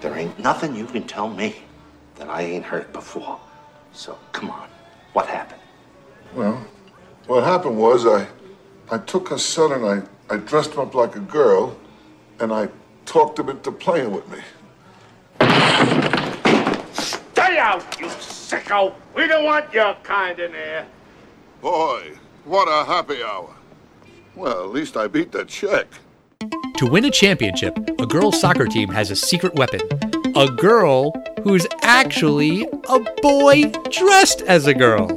There ain't nothing you can tell me that I ain't heard before. So come on, what happened? Well, what happened was I, I took her son and I, I dressed him up like a girl, and I talked him into playing with me. Stay out, you sicko! We don't want your kind in here. Boy, what a happy hour. Well, at least I beat the check. To win a championship, a girls' soccer team has a secret weapon a girl who's actually a boy dressed as a girl.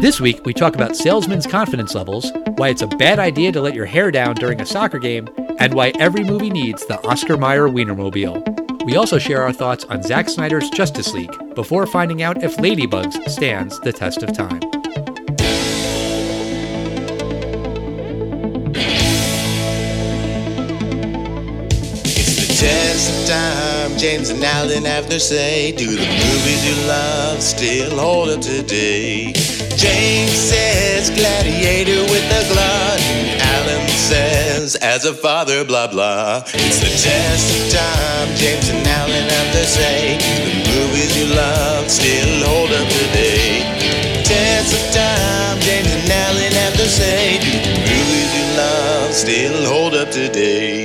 This week, we talk about salesmen's confidence levels, why it's a bad idea to let your hair down during a soccer game, and why every movie needs the Oscar Mayer Wienermobile. We also share our thoughts on Zack Snyder's Justice League before finding out if Ladybugs stands the test of time. Time, James and Alan have their say. Do the movies you love still hold up today? James says Gladiator with the glut. Alan says as a father, blah blah. It's the test of time, James and Alan have their say. Do the movies you love still hold up today? Test of time, James and Alan have their say. Do the movies you love still hold up today?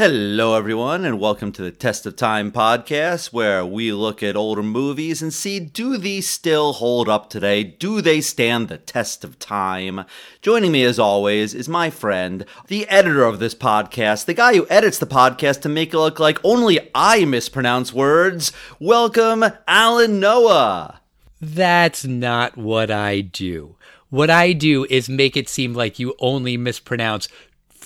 Hello, everyone, and welcome to the Test of Time podcast, where we look at older movies and see do these still hold up today? Do they stand the test of time? Joining me, as always, is my friend, the editor of this podcast, the guy who edits the podcast to make it look like only I mispronounce words. Welcome, Alan Noah. That's not what I do. What I do is make it seem like you only mispronounce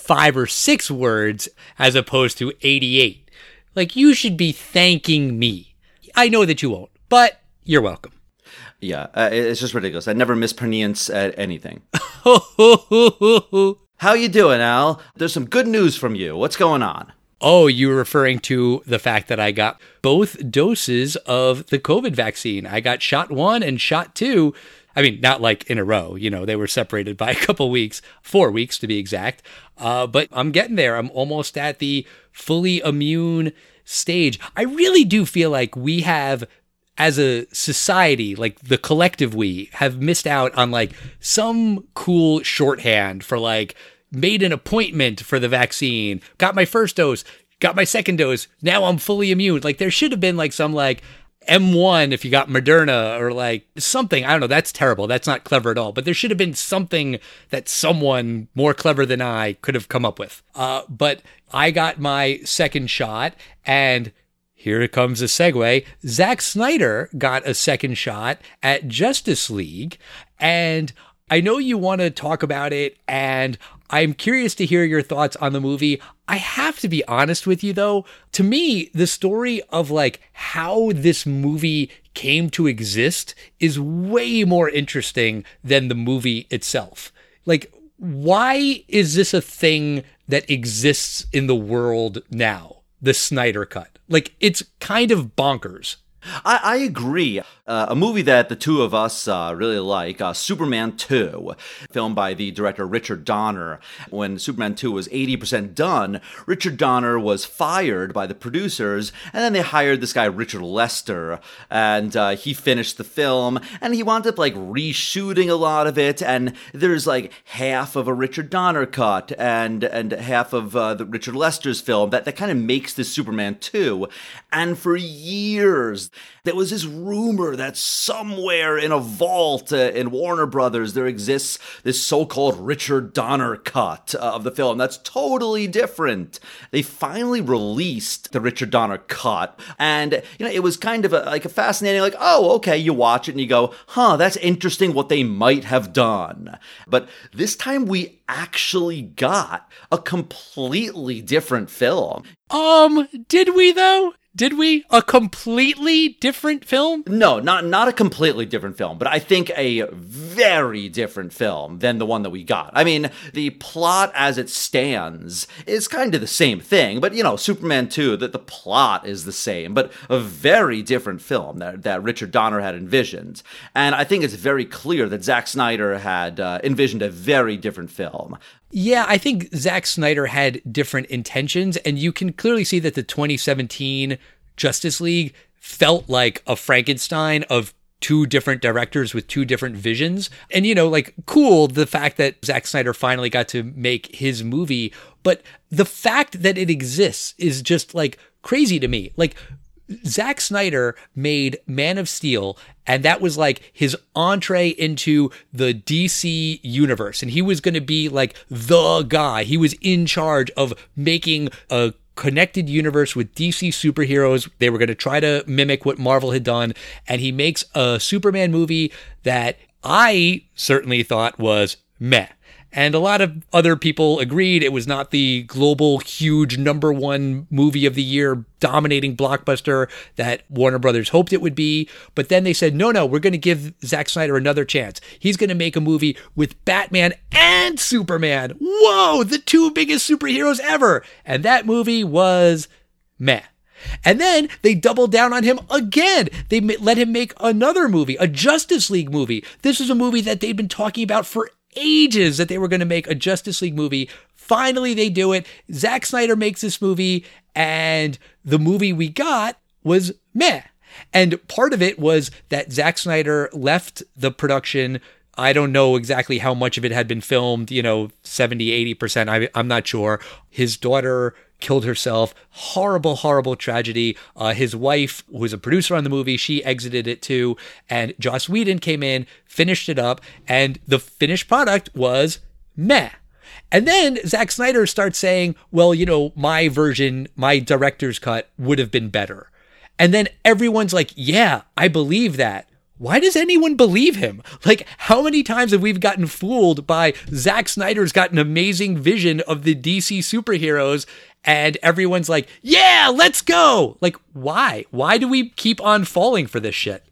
five or six words as opposed to 88. Like, you should be thanking me. I know that you won't, but you're welcome. Yeah, uh, it's just ridiculous. I never mispronounce uh, anything. How you doing, Al? There's some good news from you. What's going on? Oh, you're referring to the fact that I got both doses of the COVID vaccine. I got shot one and shot two. I mean, not like in a row, you know, they were separated by a couple weeks, four weeks to be exact. Uh, but I'm getting there. I'm almost at the fully immune stage. I really do feel like we have as a society, like the collective we have missed out on like some cool shorthand for like made an appointment for the vaccine, got my first dose, got my second dose, now I'm fully immune. Like there should have been like some like M1 if you got Moderna or like something. I don't know. That's terrible. That's not clever at all. But there should have been something that someone more clever than I could have come up with. Uh, but I got my second shot and here comes a segue. Zack Snyder got a second shot at Justice League. And I know you want to talk about it, and I'm curious to hear your thoughts on the movie. I have to be honest with you though. To me, the story of like how this movie came to exist is way more interesting than the movie itself. Like, why is this a thing that exists in the world now? The Snyder Cut. Like, it's kind of bonkers. I, I agree. Uh, a movie that the two of us uh, really like, uh, Superman 2, filmed by the director Richard Donner. When Superman 2 was 80% done, Richard Donner was fired by the producers, and then they hired this guy, Richard Lester, and uh, he finished the film, and he wound up like reshooting a lot of it, and there's like half of a Richard Donner cut and, and half of uh, the Richard Lester's film that, that kind of makes this Superman 2. And for years, there was this rumor that somewhere in a vault uh, in Warner Brothers there exists this so-called Richard Donner cut uh, of the film that's totally different. They finally released the Richard Donner cut, and you know it was kind of a, like a fascinating, like oh okay, you watch it and you go, huh, that's interesting what they might have done. But this time we actually got a completely different film. Um, did we though? Did we? A completely different film? No, not not a completely different film, but I think a very different film than the one that we got. I mean, the plot as it stands is kind of the same thing, but you know, Superman 2, that the plot is the same, but a very different film that, that Richard Donner had envisioned. And I think it's very clear that Zack Snyder had uh, envisioned a very different film. Yeah, I think Zack Snyder had different intentions, and you can clearly see that the 2017 Justice League felt like a Frankenstein of two different directors with two different visions. And, you know, like, cool the fact that Zack Snyder finally got to make his movie, but the fact that it exists is just like crazy to me. Like, Zack Snyder made Man of Steel, and that was like his entree into the DC universe. And he was going to be like the guy. He was in charge of making a connected universe with DC superheroes. They were going to try to mimic what Marvel had done. And he makes a Superman movie that I certainly thought was meh. And a lot of other people agreed it was not the global, huge number one movie of the year, dominating blockbuster that Warner Brothers hoped it would be. But then they said, no, no, we're going to give Zack Snyder another chance. He's going to make a movie with Batman and Superman. Whoa, the two biggest superheroes ever. And that movie was meh. And then they doubled down on him again. They let him make another movie, a Justice League movie. This is a movie that they'd been talking about for ages that they were going to make a Justice League movie. Finally, they do it. Zack Snyder makes this movie, and the movie we got was meh. And part of it was that Zack Snyder left the production. I don't know exactly how much of it had been filmed, you know, 70, 80%. I, I'm not sure. His daughter killed herself. Horrible, horrible tragedy. Uh, his wife, who was a producer on the movie, she exited it too. And Joss Whedon came in, finished it up, and the finished product was meh. And then Zack Snyder starts saying, well, you know, my version, my director's cut would have been better. And then everyone's like, yeah, I believe that why does anyone believe him? Like, how many times have we gotten fooled by Zack Snyder's got an amazing vision of the DC superheroes, and everyone's like, yeah, let's go. Like, why? Why do we keep on falling for this shit?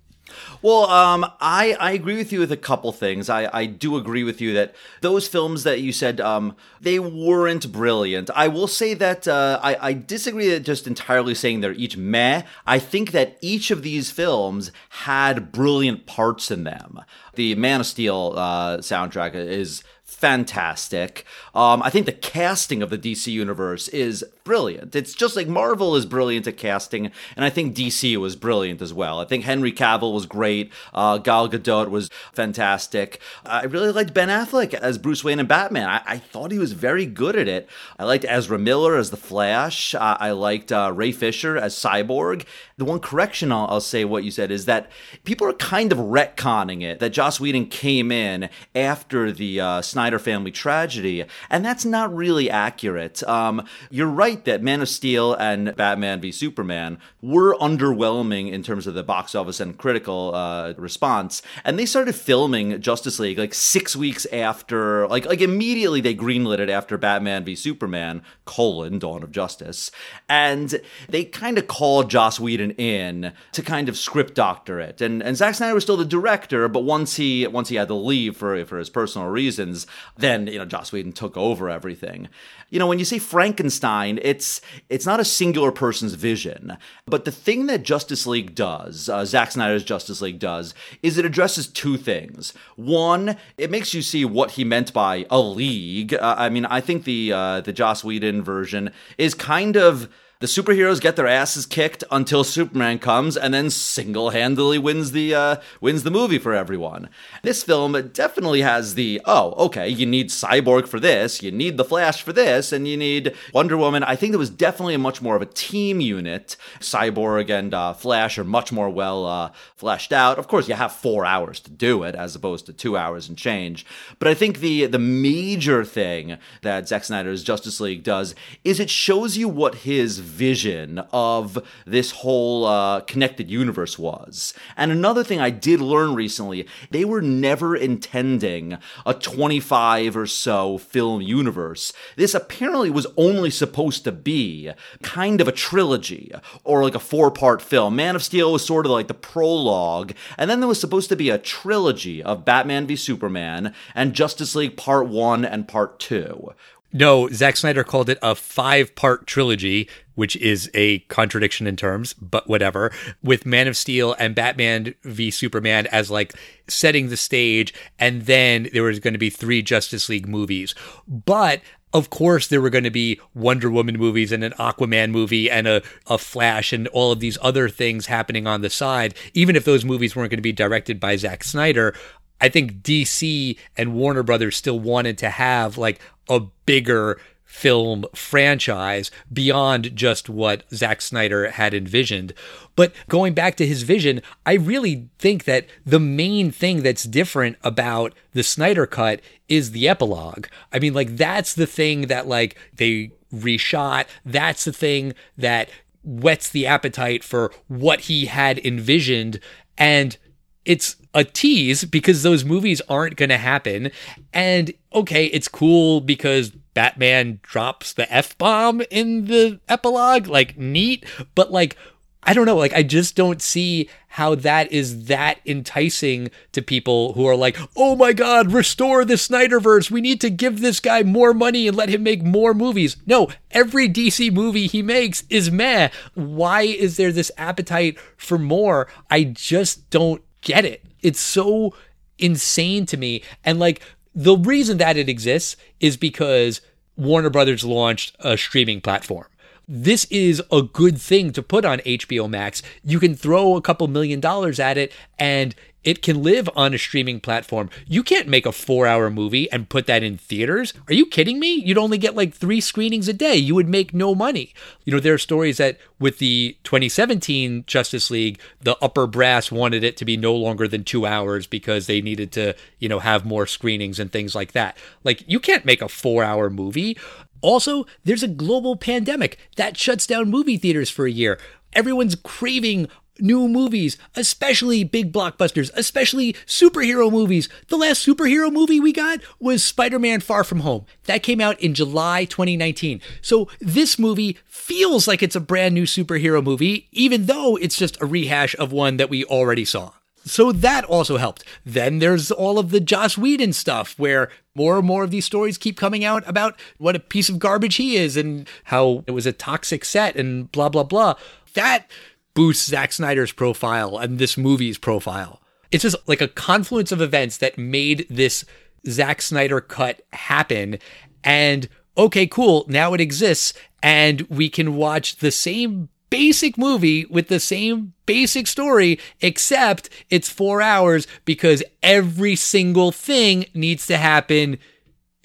Well, um, I, I agree with you with a couple things. I, I do agree with you that those films that you said um, they weren't brilliant. I will say that uh, I, I disagree that just entirely saying they're each meh. I think that each of these films had brilliant parts in them. The Man of Steel uh, soundtrack is fantastic. Um, I think the casting of the DC universe is brilliant. It's just like Marvel is brilliant at casting, and I think DC was brilliant as well. I think Henry Cavill was great. Uh, Gal Gadot was fantastic. I really liked Ben Affleck as Bruce Wayne and Batman. I, I thought he was very good at it. I liked Ezra Miller as the Flash. I liked uh, Ray Fisher as Cyborg. The one correction I'll, I'll say what you said is that people are kind of retconning it that Joss Whedon came in after the uh, Snyder family tragedy, and that's not really accurate. Um, you're right right that Man of Steel and Batman v Superman were underwhelming in terms of the box office and critical uh, response, and they started filming Justice League like six weeks after, like like immediately they greenlit it after Batman v Superman colon Dawn of Justice, and they kind of called Joss Whedon in to kind of script doctor it, and and Zack Snyder was still the director, but once he once he had to leave for for his personal reasons, then you know Joss Whedon took over everything. You know when you say Frankenstein it's it's not a singular person's vision. But the thing that Justice League does, uh, Zack Snyder's Justice League does, is it addresses two things. One, it makes you see what he meant by a league. Uh, I mean, I think the uh, the Joss Whedon version is kind of the superheroes get their asses kicked until Superman comes and then single-handedly wins the uh, wins the movie for everyone. This film definitely has the oh okay you need Cyborg for this, you need the Flash for this, and you need Wonder Woman. I think there was definitely a much more of a team unit. Cyborg and uh, Flash are much more well uh, fleshed out. Of course, you have four hours to do it as opposed to two hours and change. But I think the the major thing that Zack Snyder's Justice League does is it shows you what his vision of this whole uh, connected universe was. And another thing I did learn recently, they were never intending a 25 or so film universe. This apparently was only supposed to be kind of a trilogy or like a four part film. Man of Steel was sort of like the prologue, and then there was supposed to be a trilogy of Batman v Superman and Justice League Part 1 and Part 2. No, Zack Snyder called it a five part trilogy, which is a contradiction in terms, but whatever, with Man of Steel and Batman v Superman as like setting the stage. And then there was going to be three Justice League movies. But of course, there were going to be Wonder Woman movies and an Aquaman movie and a, a Flash and all of these other things happening on the side. Even if those movies weren't going to be directed by Zack Snyder, I think DC and Warner Brothers still wanted to have like a bigger film franchise beyond just what Zack Snyder had envisioned. But going back to his vision, I really think that the main thing that's different about the Snyder cut is the epilogue. I mean, like, that's the thing that, like, they reshot. That's the thing that whets the appetite for what he had envisioned. And it's a tease because those movies aren't going to happen. And okay, it's cool because Batman drops the F bomb in the epilogue. Like, neat. But, like, I don't know. Like, I just don't see how that is that enticing to people who are like, oh my God, restore the Snyderverse. We need to give this guy more money and let him make more movies. No, every DC movie he makes is meh. Why is there this appetite for more? I just don't get it. It's so insane to me. And like the reason that it exists is because Warner Brothers launched a streaming platform. This is a good thing to put on HBO Max. You can throw a couple million dollars at it and it can live on a streaming platform. You can't make a four hour movie and put that in theaters. Are you kidding me? You'd only get like three screenings a day. You would make no money. You know, there are stories that with the 2017 Justice League, the upper brass wanted it to be no longer than two hours because they needed to, you know, have more screenings and things like that. Like, you can't make a four hour movie. Also, there's a global pandemic that shuts down movie theaters for a year. Everyone's craving new movies, especially big blockbusters, especially superhero movies. The last superhero movie we got was Spider Man Far From Home. That came out in July 2019. So this movie feels like it's a brand new superhero movie, even though it's just a rehash of one that we already saw. So that also helped. Then there's all of the Joss Whedon stuff where more and more of these stories keep coming out about what a piece of garbage he is and how it was a toxic set and blah, blah, blah. That boosts Zack Snyder's profile and this movie's profile. It's just like a confluence of events that made this Zack Snyder cut happen. And okay, cool, now it exists, and we can watch the same basic movie with the same basic story, except it's four hours because every single thing needs to happen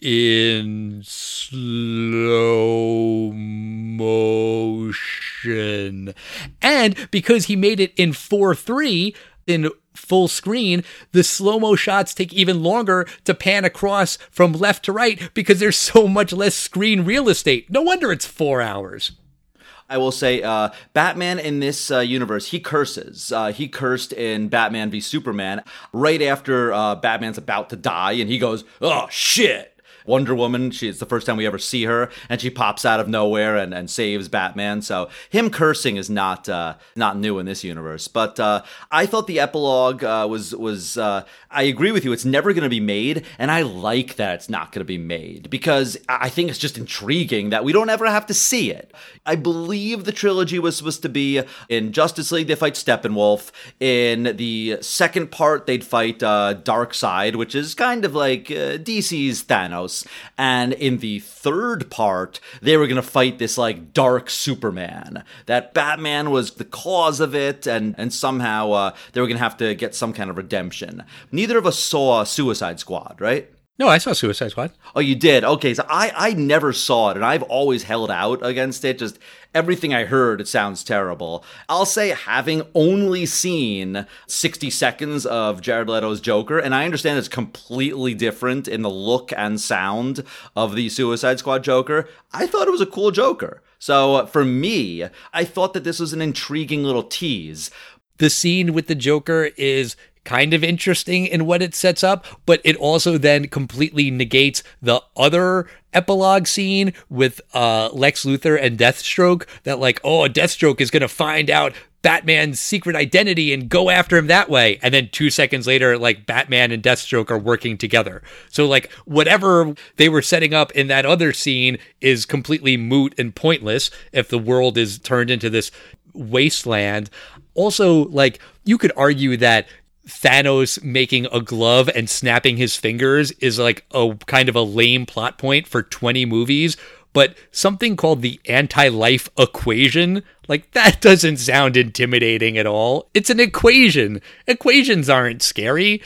in slow motion. And because he made it in 4 3 in full screen, the slow mo shots take even longer to pan across from left to right because there's so much less screen real estate. No wonder it's four hours. I will say, uh, Batman in this uh, universe, he curses. Uh, he cursed in Batman v Superman right after uh, Batman's about to die, and he goes, "Oh shit." Wonder Woman. She's the first time we ever see her, and she pops out of nowhere and, and saves Batman. So him cursing is not uh, not new in this universe. But uh, I thought the epilogue uh, was was uh, I agree with you. It's never going to be made, and I like that it's not going to be made because I think it's just intriguing that we don't ever have to see it. I believe the trilogy was supposed to be in Justice League they fight Steppenwolf. In the second part they'd fight uh, Side, which is kind of like uh, DC's Thanos. And in the third part, they were going to fight this like dark Superman. That Batman was the cause of it, and, and somehow uh, they were going to have to get some kind of redemption. Neither of us saw Suicide Squad, right? No, I saw Suicide Squad. Oh, you did? Okay, so I, I never saw it, and I've always held out against it. Just everything I heard, it sounds terrible. I'll say, having only seen 60 seconds of Jared Leto's Joker, and I understand it's completely different in the look and sound of the Suicide Squad Joker, I thought it was a cool Joker. So uh, for me, I thought that this was an intriguing little tease. The scene with the Joker is kind of interesting in what it sets up, but it also then completely negates the other epilogue scene with uh, Lex Luthor and Deathstroke that like, oh, Deathstroke is going to find out Batman's secret identity and go after him that way. And then two seconds later, like Batman and Deathstroke are working together. So like whatever they were setting up in that other scene is completely moot and pointless if the world is turned into this wasteland. Also, like you could argue that Thanos making a glove and snapping his fingers is like a kind of a lame plot point for 20 movies, but something called the anti life equation, like that doesn't sound intimidating at all. It's an equation. Equations aren't scary.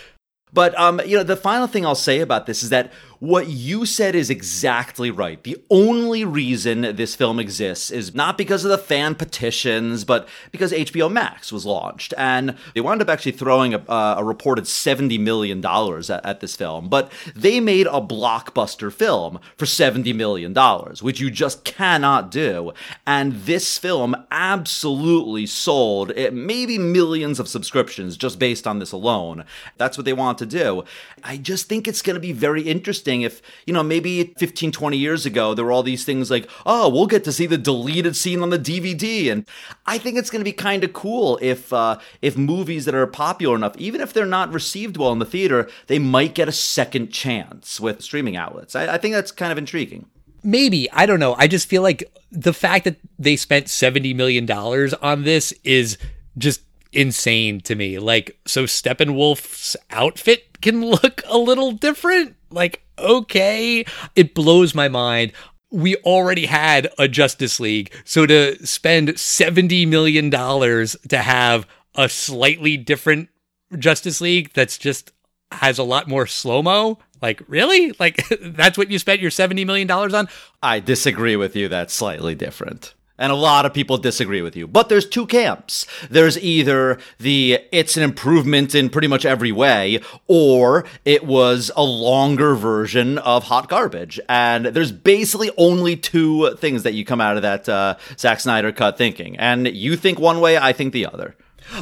But um, you know, the final thing I'll say about this is that what you said is exactly right. The only reason this film exists is not because of the fan petitions, but because HBO Max was launched. And they wound up actually throwing a, uh, a reported $70 million at, at, this film. But they made a blockbuster film for $70 million, which you just cannot do. And this film absolutely sold it, maybe millions of subscriptions just based on this alone. That's what they want to do. I just think it's going to be very interesting interesting if, you know, maybe 15, 20 years ago, there were all these things like, oh, we'll get to see the deleted scene on the DVD. And I think it's going to be kind of cool if, uh, if movies that are popular enough, even if they're not received well in the theater, they might get a second chance with streaming outlets. I, I think that's kind of intriguing. Maybe. I don't know. I just feel like the fact that they spent $70 million on this is just insane to me. Like, so Steppenwolf's outfit can look a little different. Like, okay. It blows my mind. We already had a Justice League. So to spend $70 million to have a slightly different Justice League that's just has a lot more slow mo. Like, really? Like, that's what you spent your $70 million on? I disagree with you. That's slightly different. And a lot of people disagree with you. But there's two camps. There's either the it's an improvement in pretty much every way, or it was a longer version of hot garbage. And there's basically only two things that you come out of that uh, Zack Snyder cut thinking. And you think one way, I think the other.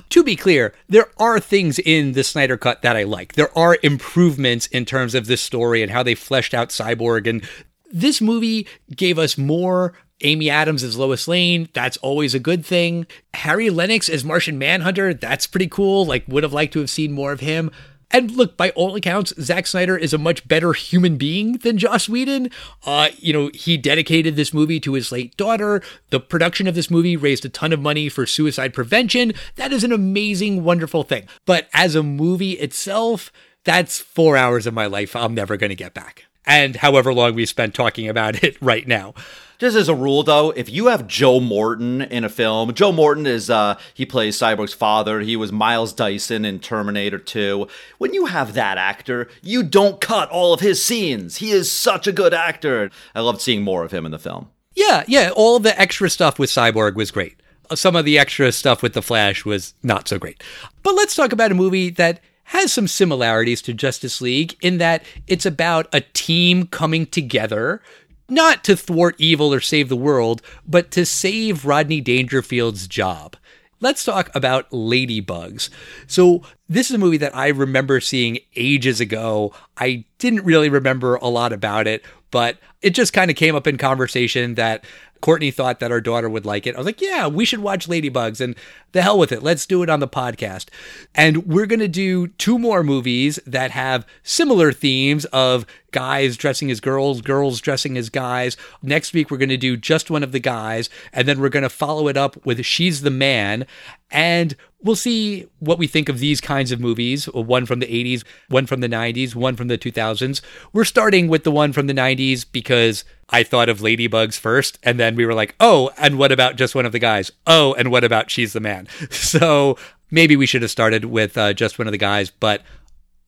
To be clear, there are things in the Snyder Cut that I like. There are improvements in terms of this story and how they fleshed out Cyborg. And this movie gave us more Amy Adams as Lois Lane, that's always a good thing. Harry Lennix as Martian Manhunter, that's pretty cool. Like, would have liked to have seen more of him. And look, by all accounts, Zack Snyder is a much better human being than Joss Whedon. Uh, you know, he dedicated this movie to his late daughter. The production of this movie raised a ton of money for suicide prevention. That is an amazing, wonderful thing. But as a movie itself, that's four hours of my life I'm never going to get back. And however long we spent talking about it right now. Just as a rule, though, if you have Joe Morton in a film, Joe Morton is uh, he plays Cyborg's father. He was Miles Dyson in Terminator 2. When you have that actor, you don't cut all of his scenes. He is such a good actor. I loved seeing more of him in the film. Yeah, yeah. All the extra stuff with Cyborg was great. Some of the extra stuff with the Flash was not so great. But let's talk about a movie that has some similarities to Justice League in that it's about a team coming together not to thwart evil or save the world, but to save Rodney Dangerfield's job. Let's talk about Ladybugs. So, this is a movie that I remember seeing ages ago. I didn't really remember a lot about it, but it just kind of came up in conversation that Courtney thought that our daughter would like it. I was like, yeah, we should watch Ladybugs and the hell with it. Let's do it on the podcast. And we're going to do two more movies that have similar themes of guys dressing as girls, girls dressing as guys. Next week, we're going to do just one of the guys. And then we're going to follow it up with She's the Man. And we'll see what we think of these kinds of movies one from the 80s, one from the 90s, one from the 2000s. We're starting with the one from the 90s because I thought of Ladybugs first. And then we were like, oh, and what about just one of the guys? Oh, and what about She's the Man? So maybe we should have started with uh, just one of the guys, but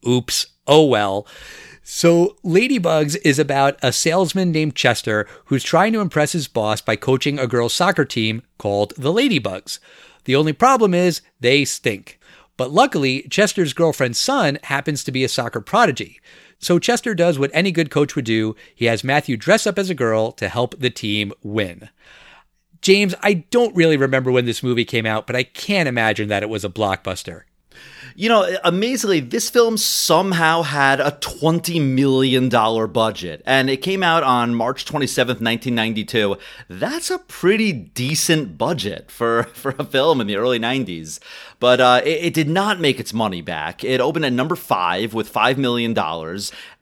oops, oh well. So, Ladybugs is about a salesman named Chester who's trying to impress his boss by coaching a girls' soccer team called the Ladybugs. The only problem is they stink. But luckily, Chester's girlfriend's son happens to be a soccer prodigy. So Chester does what any good coach would do he has Matthew dress up as a girl to help the team win. James, I don't really remember when this movie came out, but I can't imagine that it was a blockbuster. You know, amazingly, this film somehow had a $20 million budget, and it came out on March 27th, 1992. That's a pretty decent budget for, for a film in the early 90s. But uh, it, it, did not make its money back. It opened at number five with $5 million.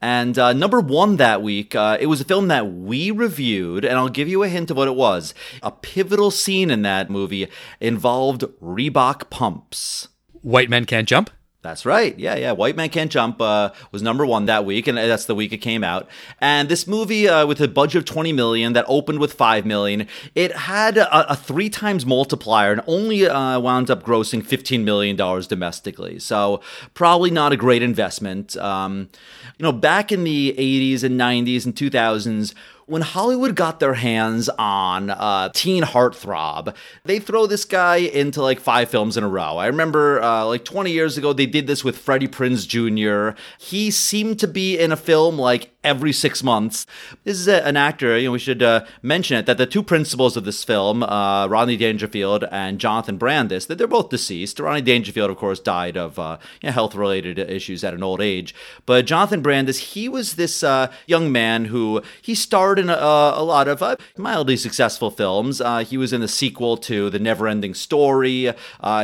And uh, number one that week, uh, it was a film that we reviewed, and I'll give you a hint of what it was. A pivotal scene in that movie involved Reebok pumps. White Men Can't Jump? That's right. Yeah, yeah. White Man Can't Jump uh, was number one that week, and that's the week it came out. And this movie, uh, with a budget of twenty million, that opened with five million, it had a, a three times multiplier and only uh, wound up grossing fifteen million dollars domestically. So probably not a great investment. Um, you know, back in the '80s and '90s and 2000s when Hollywood got their hands on uh, teen heartthrob, they throw this guy into like five films in a row. I remember uh, like 20 years ago, they did this with Freddie Prinze Jr. He seemed to be in a film like every six months. This is a, an actor, you know, we should uh, mention it, that the two principals of this film, uh, Rodney Dangerfield and Jonathan Brandis, that they're both deceased. Rodney Dangerfield, of course, died of uh, you know, health-related issues at an old age. But Jonathan Brandis, he was this uh, young man who, he starred in a, a lot of uh, mildly successful films. Uh, he was in the sequel to The Neverending Story.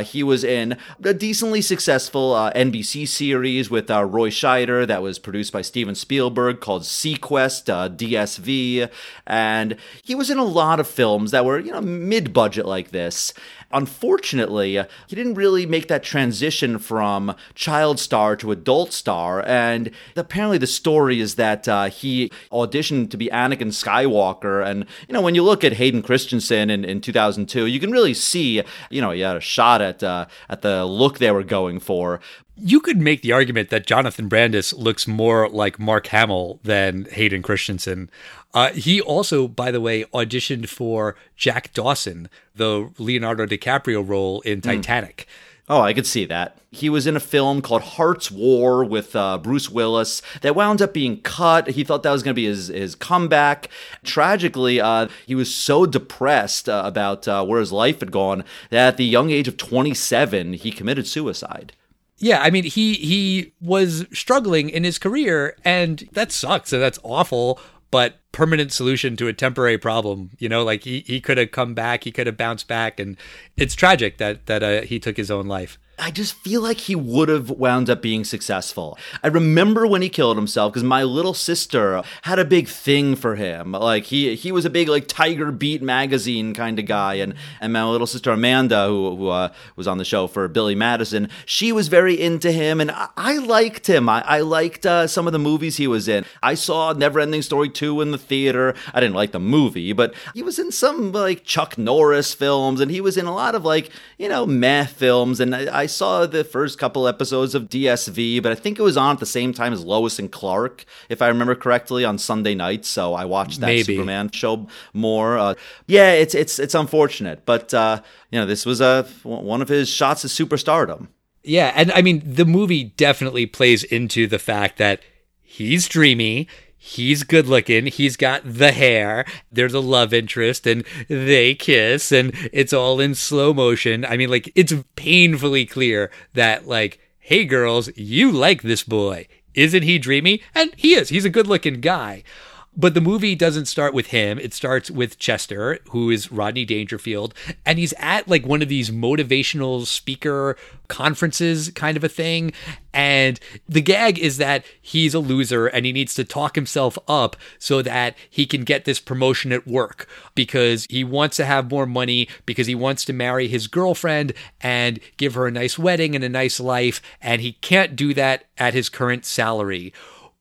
he was in a decently successful NBC series with Roy Scheider that was produced by Steven Spielberg called SeaQuest, uh, DSV, and he was in a lot of films that were, you know, mid budget like this. Unfortunately, he didn't really make that transition from child star to adult star, and apparently the story is that uh, he auditioned to be Anakin Skywalker, and you know when you look at Hayden Christensen in, in 2002, you can really see, you know, he had a shot at uh, at the look they were going for, you could make the argument that Jonathan Brandis looks more like Mark Hamill than Hayden Christensen. Uh, he also, by the way, auditioned for Jack Dawson, the Leonardo DiCaprio role in hmm. Titanic. Mm. Oh, I could see that. He was in a film called Hart's War with uh, Bruce Willis that wound up being cut. He thought that was going to be his, his comeback. Tragically, uh, he was so depressed uh, about uh, where his life had gone that at the young age of 27, he committed suicide. Yeah, I mean he he was struggling in his career and that sucks and that's awful, but permanent solution to a temporary problem, you know, like he he could have come back, he could have bounced back and it's tragic that that uh, he took his own life. I just feel like he would have wound up being successful. I remember when he killed himself because my little sister had a big thing for him. Like he he was a big like Tiger Beat magazine kind of guy, and and my little sister Amanda, who, who uh, was on the show for Billy Madison, she was very into him, and I, I liked him. I, I liked uh, some of the movies he was in. I saw Neverending Story two in the theater. I didn't like the movie, but he was in some like Chuck Norris films, and he was in a lot of like you know meh films, and I, I I saw the first couple episodes of DSV, but I think it was on at the same time as Lois and Clark, if I remember correctly, on Sunday nights. So I watched that Maybe. Superman show more. Uh, yeah, it's it's it's unfortunate, but uh, you know this was a one of his shots at superstardom. Yeah, and I mean the movie definitely plays into the fact that he's dreamy he's good looking. He's got the hair. There's a love interest and they kiss and it's all in slow motion. I mean, like, it's painfully clear that, like, hey, girls, you like this boy. Isn't he dreamy? And he is. He's a good looking guy. But the movie doesn't start with him. It starts with Chester, who is Rodney Dangerfield. And he's at like one of these motivational speaker conferences kind of a thing. And the gag is that he's a loser and he needs to talk himself up so that he can get this promotion at work because he wants to have more money, because he wants to marry his girlfriend and give her a nice wedding and a nice life. And he can't do that at his current salary.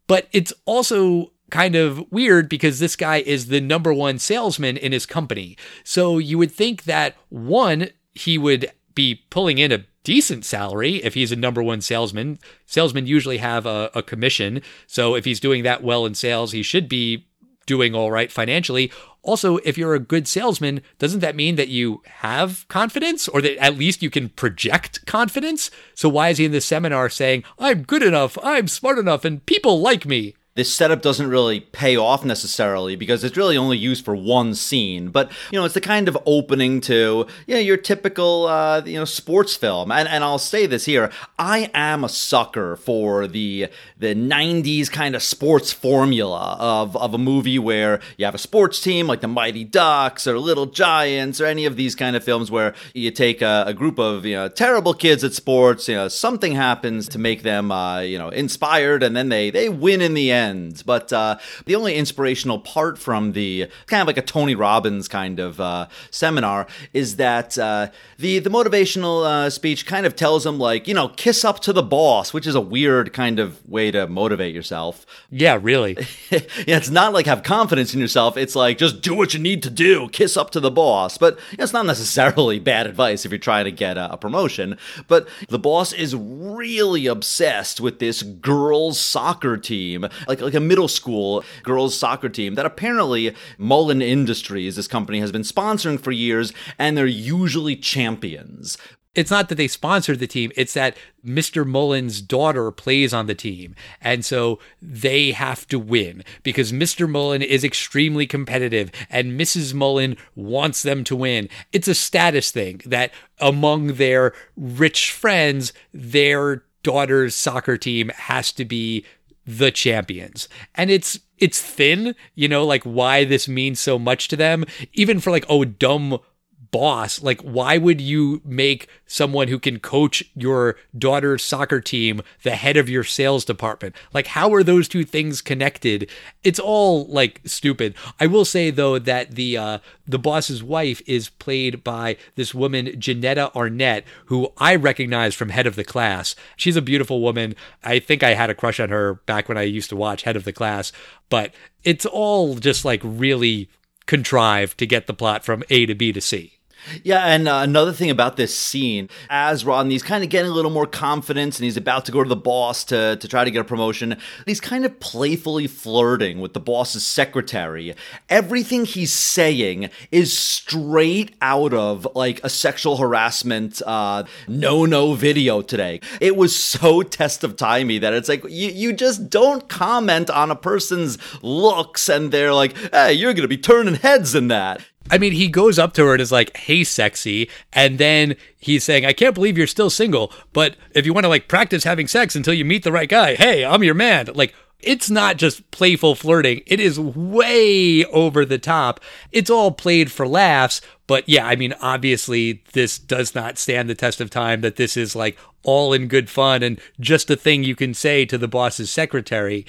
But it's also kind of weird because this guy is the number one salesman in his company. So you would think that one, he would be pulling in a decent salary if he's a number one salesman. Salesmen usually have a, a commission. So if he's doing that well in sales, he should be doing all right financially. Also, if you're a good salesman, doesn't that mean that you have confidence or that at least you can project confidence? So why is he in this seminar saying, I'm good enough, I'm smart enough, and people like me? This setup doesn't really pay off necessarily because it's really only used for one scene. But you know, it's the kind of opening to you know your typical uh, you know sports film. And and I'll say this here: I am a sucker for the the '90s kind of sports formula of of a movie where you have a sports team like the Mighty Ducks or Little Giants or any of these kind of films where you take a, a group of you know terrible kids at sports. You know, something happens to make them uh, you know inspired, and then they they win in the end but uh, the only inspirational part from the kind of like a Tony Robbins kind of uh, seminar is that uh, the the motivational uh, speech kind of tells them like you know kiss up to the boss, which is a weird kind of way to motivate yourself. Yeah, really. yeah, it's not like have confidence in yourself. It's like just do what you need to do, kiss up to the boss. But you know, it's not necessarily bad advice if you're trying to get a, a promotion. But the boss is really obsessed with this girls' soccer team. Like like like a middle school girls soccer team that apparently Mullen Industries, this company, has been sponsoring for years, and they're usually champions it's not that they sponsored the team, it's that Mr. Mullen's daughter plays on the team. And so they have to win because Mr. Mullen is extremely competitive and Mrs. Mullen wants them to win. It's a status thing that among their rich friends, their daughter's soccer team has to be the champions. And it's it's thin, you know, like why this means so much to them, even for like oh dumb boss. Like, why would you make someone who can coach your daughter's soccer team the head of your sales department? Like, how are those two things connected? It's all like stupid. I will say though that the uh, the boss's wife is played by this woman Jeannetta Arnette, who I recognize from Head of the Class. She's a beautiful woman. I think I had a crush on her back when I used to watch Head of the Class, but it's all just like really contrived to get the plot from A to B to C. Yeah, and uh, another thing about this scene, as Rodney's kind of getting a little more confidence and he's about to go to the boss to, to try to get a promotion, he's kind of playfully flirting with the boss's secretary. Everything he's saying is straight out of like a sexual harassment uh, no no video today. It was so test of timey that it's like you, you just don't comment on a person's looks and they're like, hey, you're going to be turning heads in that. I mean, he goes up to her and is like, "Hey, sexy," and then he's saying, "I can't believe you're still single, but if you want to like practice having sex until you meet the right guy, hey, I'm your man." Like, it's not just playful flirting; it is way over the top. It's all played for laughs, but yeah, I mean, obviously, this does not stand the test of time. That this is like all in good fun and just a thing you can say to the boss's secretary.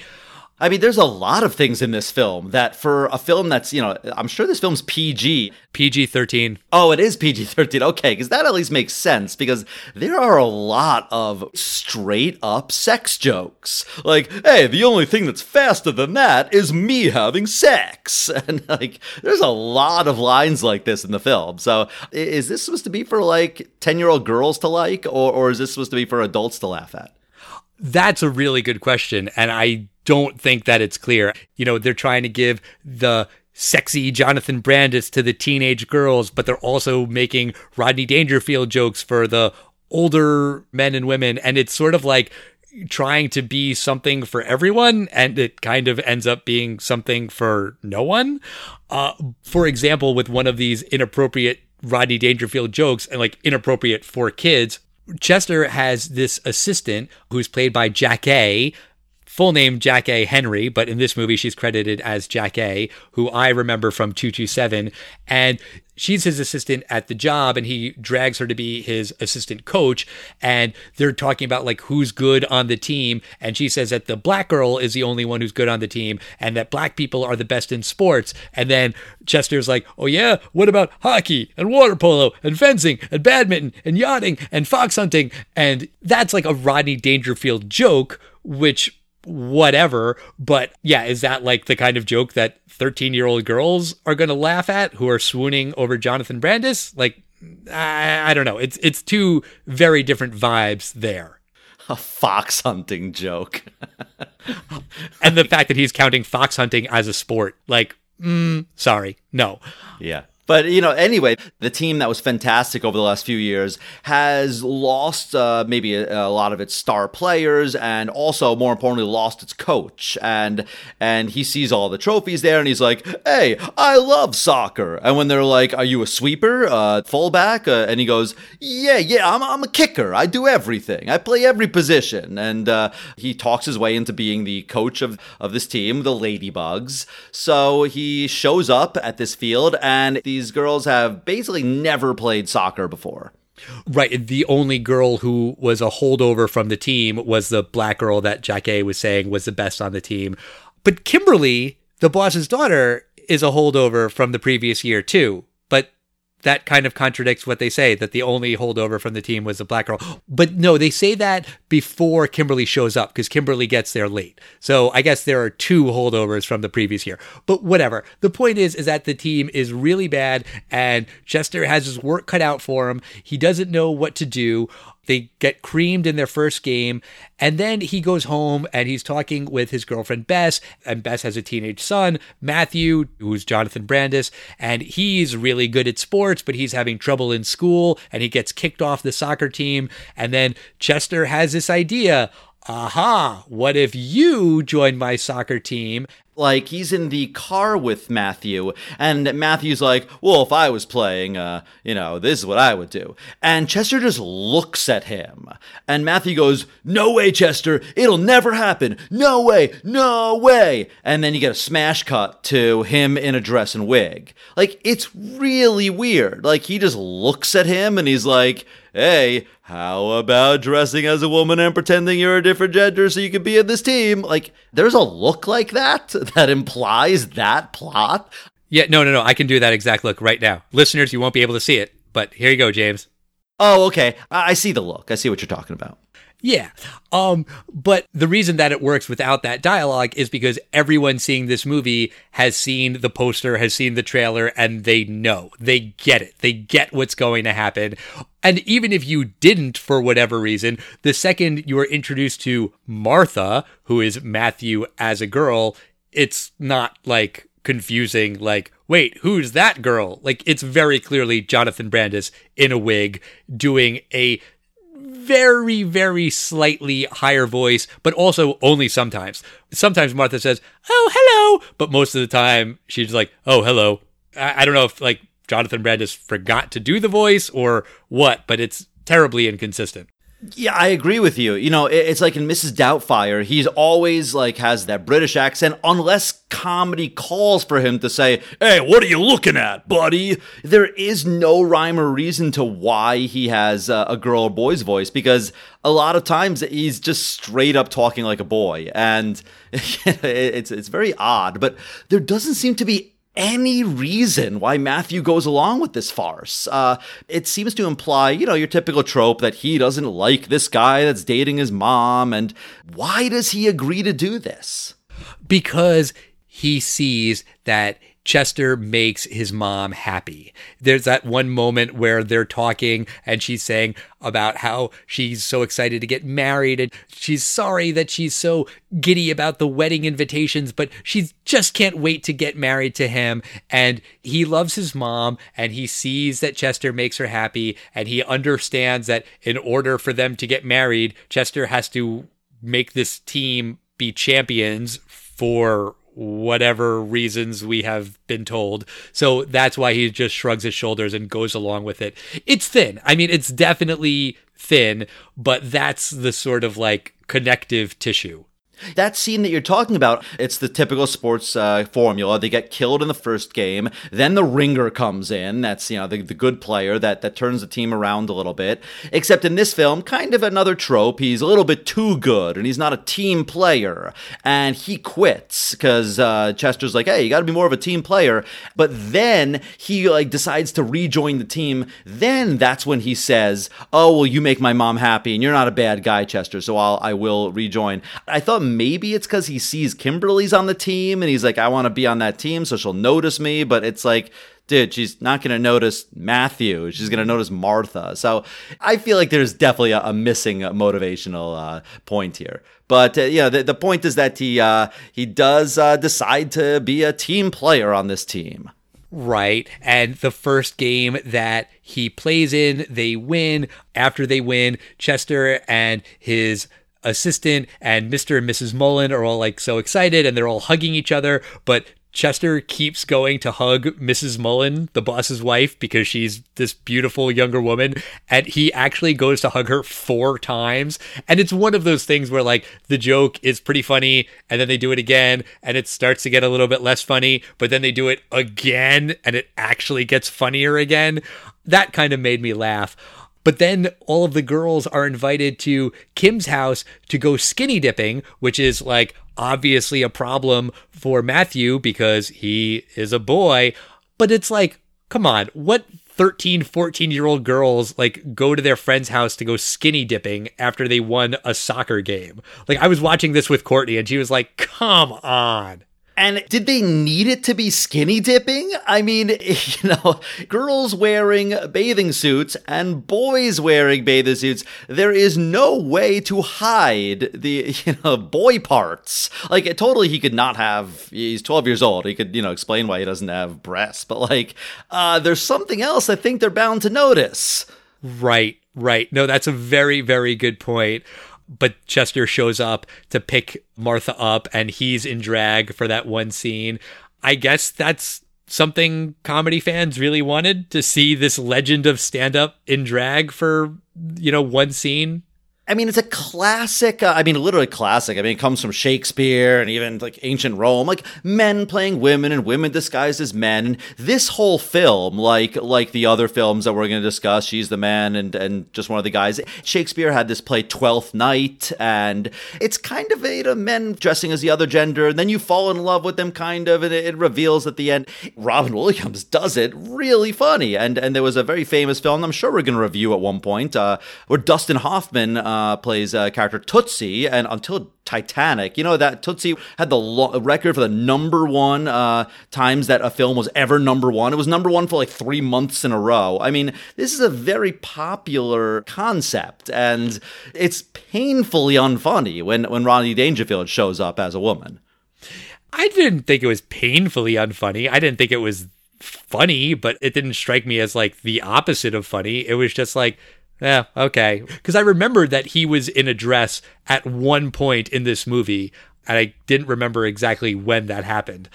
I mean, there's a lot of things in this film that for a film that's, you know, I'm sure this film's PG. PG 13. Oh, it is PG 13. Okay, because that at least makes sense because there are a lot of straight up sex jokes. Like, hey, the only thing that's faster than that is me having sex. And like, there's a lot of lines like this in the film. So is this supposed to be for like 10 year old girls to like, or, or is this supposed to be for adults to laugh at? That's a really good question. And I don't think that it's clear. You know, they're trying to give the sexy Jonathan Brandis to the teenage girls, but they're also making Rodney Dangerfield jokes for the older men and women. And it's sort of like trying to be something for everyone, and it kind of ends up being something for no one. Uh, for example, with one of these inappropriate Rodney Dangerfield jokes and like inappropriate for kids, Chester has this assistant who's played by Jackée, full name Jackée Harry, but in this movie she's credited as Jackée, who I remember from 227. And she's his assistant at the job and he drags her to be his assistant coach. And they're talking about like who's good on the team. And she says that the black girl is the only one who's good on the team and that black people are the best in sports. And then Chester's like, oh yeah, what about hockey and water polo and fencing and badminton and yachting and fox hunting? And that's like a Rodney Dangerfield joke, which whatever. But yeah, is that like the kind of joke that 13 year old girls are going to laugh at who are swooning over Jonathan Brandis? Like, I, I don't know. It's, it's two very different vibes there. A fox hunting joke. and the fact that he's counting fox hunting as a sport. Like, mm, sorry, no. Yeah. But, you know, anyway, the team that was fantastic over the last few years has lost uh, maybe a, a, lot of its star players and also, more importantly, lost its coach. And and he sees all the trophies there and he's like, hey, I love soccer. And when they're like, are you a sweeper, uh, fullback? Uh, and he goes, yeah, yeah, I'm, I'm a kicker. I do everything. I play every position. And uh, he talks his way into being the coach of, of this team, the Ladybugs. So he shows up at this field and the these girls have basically never played soccer before. Right. The only girl who was a holdover from the team was the black girl that Jackée was saying was the best on the team. But Kimberly, the boss's daughter, is a holdover from the previous year, too that kind of contradicts what they say that the only holdover from the team was a black girl. But no, they say that before Kimberly shows up because Kimberly gets there late. So I guess there are two holdovers from the previous year. But whatever. The point is is that the team is really bad and Chester has his work cut out for him. He doesn't know what to do. They get creamed in their first game. And then he goes home and he's talking with his girlfriend Bess. And Bess has a teenage son, Matthew, who's Jonathan Brandis. And he's really good at sports, but he's having trouble in school and he gets kicked off the soccer team. And then Chester has this idea aha, what if you join my soccer team? Like he's in the car with Matthew, and Matthew's like, "Well, if I was playing, uh, you know, this is what I would do." And Chester just looks at him, and Matthew goes, "No way, Chester! It'll never happen! No way! No way!" And then you get a smash cut to him in a dress and wig. Like it's really weird. Like he just looks at him, and he's like hey, how about dressing as a woman and pretending you're a different gender so you can be in this team? Like, there's a look like that that implies that plot. Yeah, no, no, no. I can do that exact look right now. Listeners, you won't be able to see it, but here you go, James. Oh, okay. I see the look. I see what you're talking about. Yeah. Um, but the reason that it works without that dialogue is because everyone seeing this movie has seen the poster, has seen the trailer, and they know. They get it. They get what's going to happen. And even if you didn't, for whatever reason, the second you are introduced to Martha, who is Matthew as a girl, it's not like confusing, like, wait, who's that girl? Like, it's very clearly Jonathan Brandis in a wig doing a very, very slightly higher voice, but also only sometimes. Sometimes Martha says, Oh, hello. But most of the time, she's like, Oh, hello. I, I don't know if like Jonathan Brandis forgot to do the voice or what, but it's terribly inconsistent. Yeah, I agree with you. You know, it's like in Mrs. Doubtfire, he's always like has that British accent unless comedy calls for him to say, "Hey, what are you looking at, buddy?" There is no rhyme or reason to why he has a girl or boy's voice because a lot of times he's just straight up talking like a boy and it's it's very odd, but there doesn't seem to be any reason why Matthew goes along with this farce. Uh, it seems to imply, you know, your typical trope that he doesn't like this guy that's dating his mom. And why does he agree to do this? Because he sees that Chester makes his mom happy. There's that one moment where they're talking and she's saying about how she's so excited to get married and she's sorry that she's so giddy about the wedding invitations, but she just can't wait to get married to him. And he loves his mom and he sees that Chester makes her happy and he understands that in order for them to get married, Chester has to make this team be champions for whatever reasons we have been told. So that's why he just shrugs his shoulders and goes along with it. It's thin. I mean, it's definitely thin, but that's the sort of like connective tissue. That scene that you're talking about, it's the typical sports uh, formula. They get killed in the first game, then the ringer comes in. That's you know the, the good player that that turns the team around a little bit. Except in this film, kind of another trope. He's a little bit too good, and he's not a team player, and he quits because uh, Chester's like, "Hey, you got to be more of a team player." But then he like decides to rejoin the team. Then that's when he says, "Oh well, you make my mom happy, and you're not a bad guy, Chester, so I'll I will rejoin." I thought maybe it's because he sees Kimberly's on the team and he's like, I want to be on that team, so she'll notice me. But it's like, dude, she's not going to notice Matthew. She's going to notice Martha. So I feel like there's definitely a, a missing motivational uh, point here. But uh, yeah, the, the point is that he uh, he does uh, decide to be a team player on this team. Right. And the first game that he plays in, they win. After they win, Chester and his assistant and Mr. and Mrs. Mullen are all like so excited and they're all hugging each other. But Chester keeps going to hug Mrs. Mullen, the boss's wife, because she's this beautiful younger woman. And he actually goes to hug her four times. And it's one of those things where, like, the joke is pretty funny, and then they do it again, and it starts to get a little bit less funny, but then they do it again, and it actually gets funnier again. That kind of made me laugh. But then all of the girls are invited to Kim's house to go skinny dipping, which is like obviously a problem for Matthew because he is a boy. But it's like, come on, what 13, 14 year old girls like go to their friend's house to go skinny dipping after they won a soccer game? Like, I was watching this with Courtney and she was like, come on. And did they need it to be skinny dipping? I mean, you know, girls wearing bathing suits and boys wearing bathing suits, there is no way to hide the, you know, boy parts. Like, totally, he could not have, he's 12 years old. He could, you know, explain why he doesn't have breasts. But, like, uh, there's something else I think they're bound to notice. Right, right. No, that's a very, very good point but Chester shows up to pick Martha up and he's in drag for that one scene. I guess that's something comedy fans really wanted to see this legend of stand up in drag for, you know, one scene. I mean, it's a classic. Uh, I mean, literally classic. I mean, it comes from Shakespeare and even like ancient Rome, like men playing women and women disguised as men. And this whole film, like like the other films that we're going to discuss, she's the man and and just one of the guys. Shakespeare had this play Twelfth Night, and it's kind of a, you know, men dressing as the other gender, and then you fall in love with them, kind of, and it, it reveals at the end. Robin Williams does it really funny, and and there was a very famous film I'm sure we're going to review at one point, uh, where Dustin Hoffman. Uh, uh, plays a character Tootsie, and until Titanic, you know that Tootsie had the lo- record for the number one uh, times that a film was ever number one. It was number one for like three months in a row. I mean, this is a very popular concept, and it's painfully unfunny when when Rodney Dangerfield shows up as a woman. I didn't think it was painfully unfunny. I didn't think it was funny, but it didn't strike me as like the opposite of funny. It was just like yeah, okay. Because I remember that he was in a dress at one point in this movie, and I didn't remember exactly when that happened.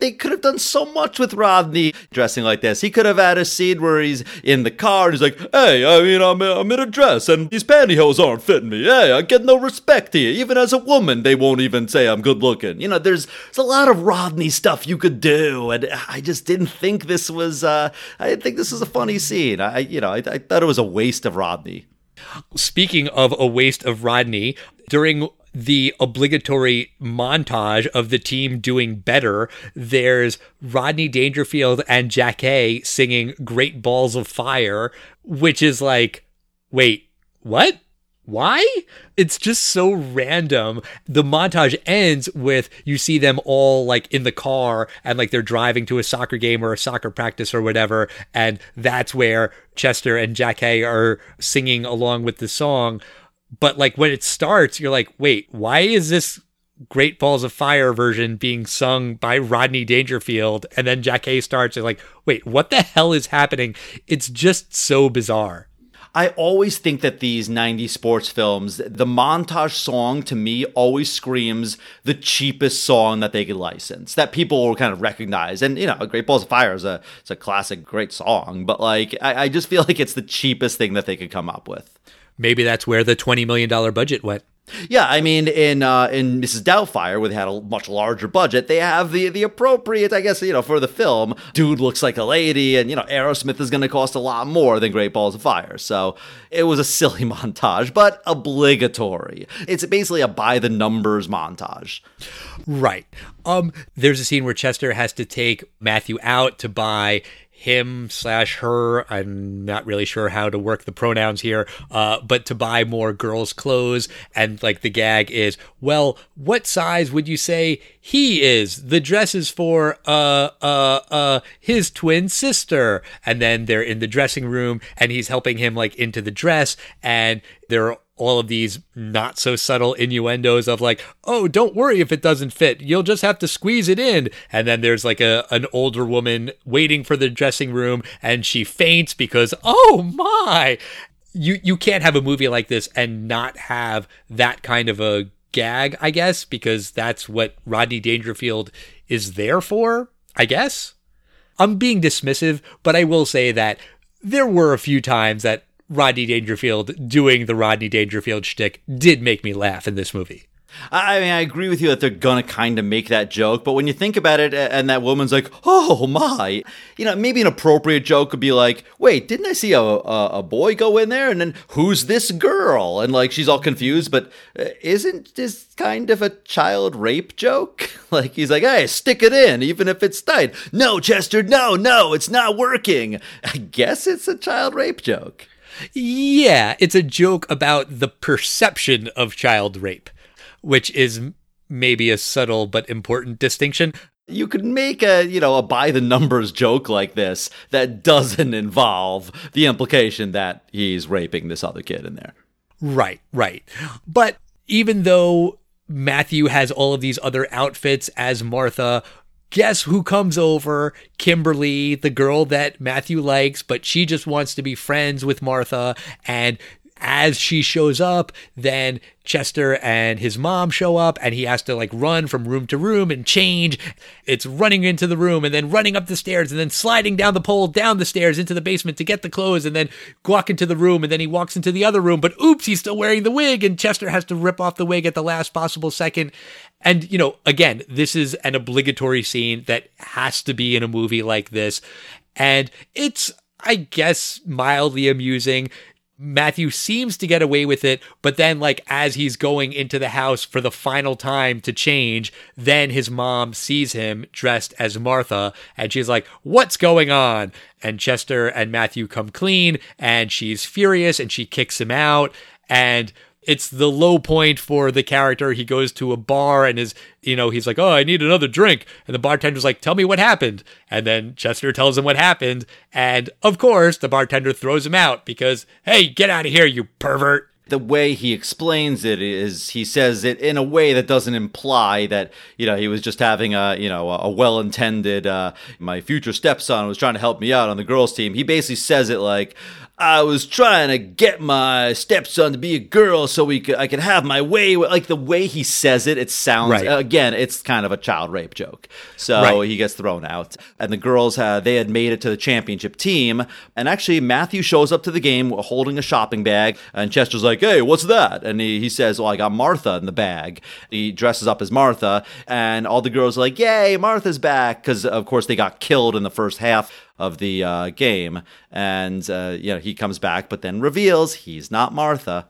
They could have done so much with Rodney dressing like this. He could have had a scene where he's in the car and he's like, "Hey, I mean, I'm I'm in a dress and these pantyhose aren't fitting me. Hey, I get no respect here. Even as a woman, they won't even say I'm good looking. You know, there's there's a lot of Rodney stuff you could do, and I just didn't think this was. Uh, I didn't think this was a funny scene. I you know I, I thought it was a waste of Rodney. Speaking of a waste of Rodney, during the obligatory montage of the team doing better. There's Rodney Dangerfield and Jackée singing Great Balls of Fire, which is like, wait, what? Why? It's just so random. The montage ends with you see them all like in the car and like they're driving to a soccer game or a soccer practice or whatever. And that's where Chester and Jack Jackée are singing along with the song but like when it starts, you're like, wait, why is this Great Balls of Fire version being sung by Rodney Dangerfield? And then Jackée starts, and like, wait, what the hell is happening? It's just so bizarre. I always think that these 90s sports films, the montage song to me always screams the cheapest song that they could license, that people will kind of recognize. And, you know, Great Balls of Fire is a, it's a classic, great song, but like, I, I just feel like it's the cheapest thing that they could come up with maybe that's where the $20 million budget went. Yeah, I mean, in uh, in Mrs. Doubtfire, where they had a much larger budget, they have the the appropriate, I guess, you know, for the film. Dude looks like a lady, and you know, Aerosmith is going to cost a lot more than Great Balls of Fire. So it was a silly montage, but obligatory. It's basically a by the numbers montage. Right. Um. There's a scene where Chester has to take Matthew out to buy him slash her. I'm not really sure how to work the pronouns here, uh, but to buy more girls' clothes. And like the gag is, well, what size would you say he is? The dress is for uh uh uh his twin sister. And then they're in the dressing room, and he's helping him like into the dress, and they're all of these not so subtle innuendos of like, oh, don't worry if it doesn't fit. You'll just have to squeeze it in. And then there's like a an older woman waiting for the dressing room and she faints because oh my. You you can't have a movie like this and not have that kind of a gag, I guess, because that's what Rodney Dangerfield is there for, I guess. I'm being dismissive, but I will say that there were a few times that Rodney Dangerfield doing the Rodney Dangerfield shtick did make me laugh in this movie. I mean, I agree with you that they're gonna kind of make that joke, but when you think about it, and that woman's like, "Oh my," you know, maybe an appropriate joke could be like, "Wait, didn't I see a a, a boy go in there?" And then who's this girl? And like she's all confused, but uh, isn't this kind of a child rape joke? like he's like, "Hey, stick it in, even if it's tight." No, Chester, no, no, it's not working. I guess it's a child rape joke. Yeah, it's a joke about the perception of child rape, which is maybe a subtle but important distinction. You could make a, you know, a by the numbers joke like this that doesn't involve the implication that he's raping this other kid in there. Right, right. But even though Matthew has all of these other outfits as Martha, guess who comes over? Kimberly, the girl that Matthew likes, but she just wants to be friends with Martha. And as she shows up, then Chester and his mom show up and he has to like run from room to room and change. It's running into the room and then running up the stairs and then sliding down the pole down the stairs into the basement to get the clothes and then walk into the room and then he walks into the other room but oops he's still wearing the wig and Chester has to rip off the wig at the last possible second. And you know, again, this is an obligatory scene that has to be in a movie like this and it's I guess mildly amusing. Matthew seems to get away with it, but then, like, as he's going into the house for the final time to change, then his mom sees him dressed as Martha, and she's like, What's going on? And Chester and Matthew come clean, and she's furious, and she kicks him out, and it's the low point for the character. He goes to a bar and is, you know, he's like, Oh, I need another drink. And the bartender's like, Tell me what happened. And then Chester tells him what happened. And of course, the bartender throws him out because, Hey, get out of here, you pervert. the way he explains it is he says it in a way that doesn't imply that you know he was just having a you know a well-intended uh, my future stepson was trying to help me out on the girls team he basically says it like I was trying to get my stepson to be a girl so we could I could have my way with like the way he says it it sounds Right. again it's kind of a child rape joke. So Right. he gets thrown out. And the girls had they had made it to the championship team. And actually Matthew shows up to the game holding a shopping bag. And Chester's like hey what's that? And he, he says well I got Martha in the bag. He dresses up as Martha. And all the girls are like yay Martha's back. Because of course they got killed in the first half of the uh, game. And uh, you know he comes back but then reveals he's not Martha.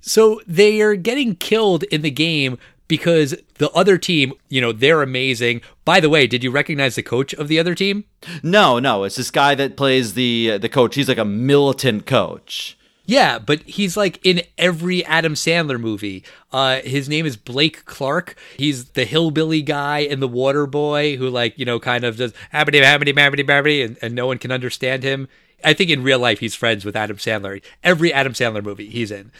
So they are getting killed in the game because the other team, you know, they're amazing. By the way, did you recognize the coach of the other team? no no. It's this guy that plays the the coach. He's like a militant coach Yeah, but he's like in every Adam Sandler movie. Uh, his name is Blake Clark. He's the hillbilly guy and the water boy who, like, you know, kind of does habbity habbity habbity habbity, and, and no one can understand him. I think in real life he's friends with Adam Sandler. Every Adam Sandler movie he's in.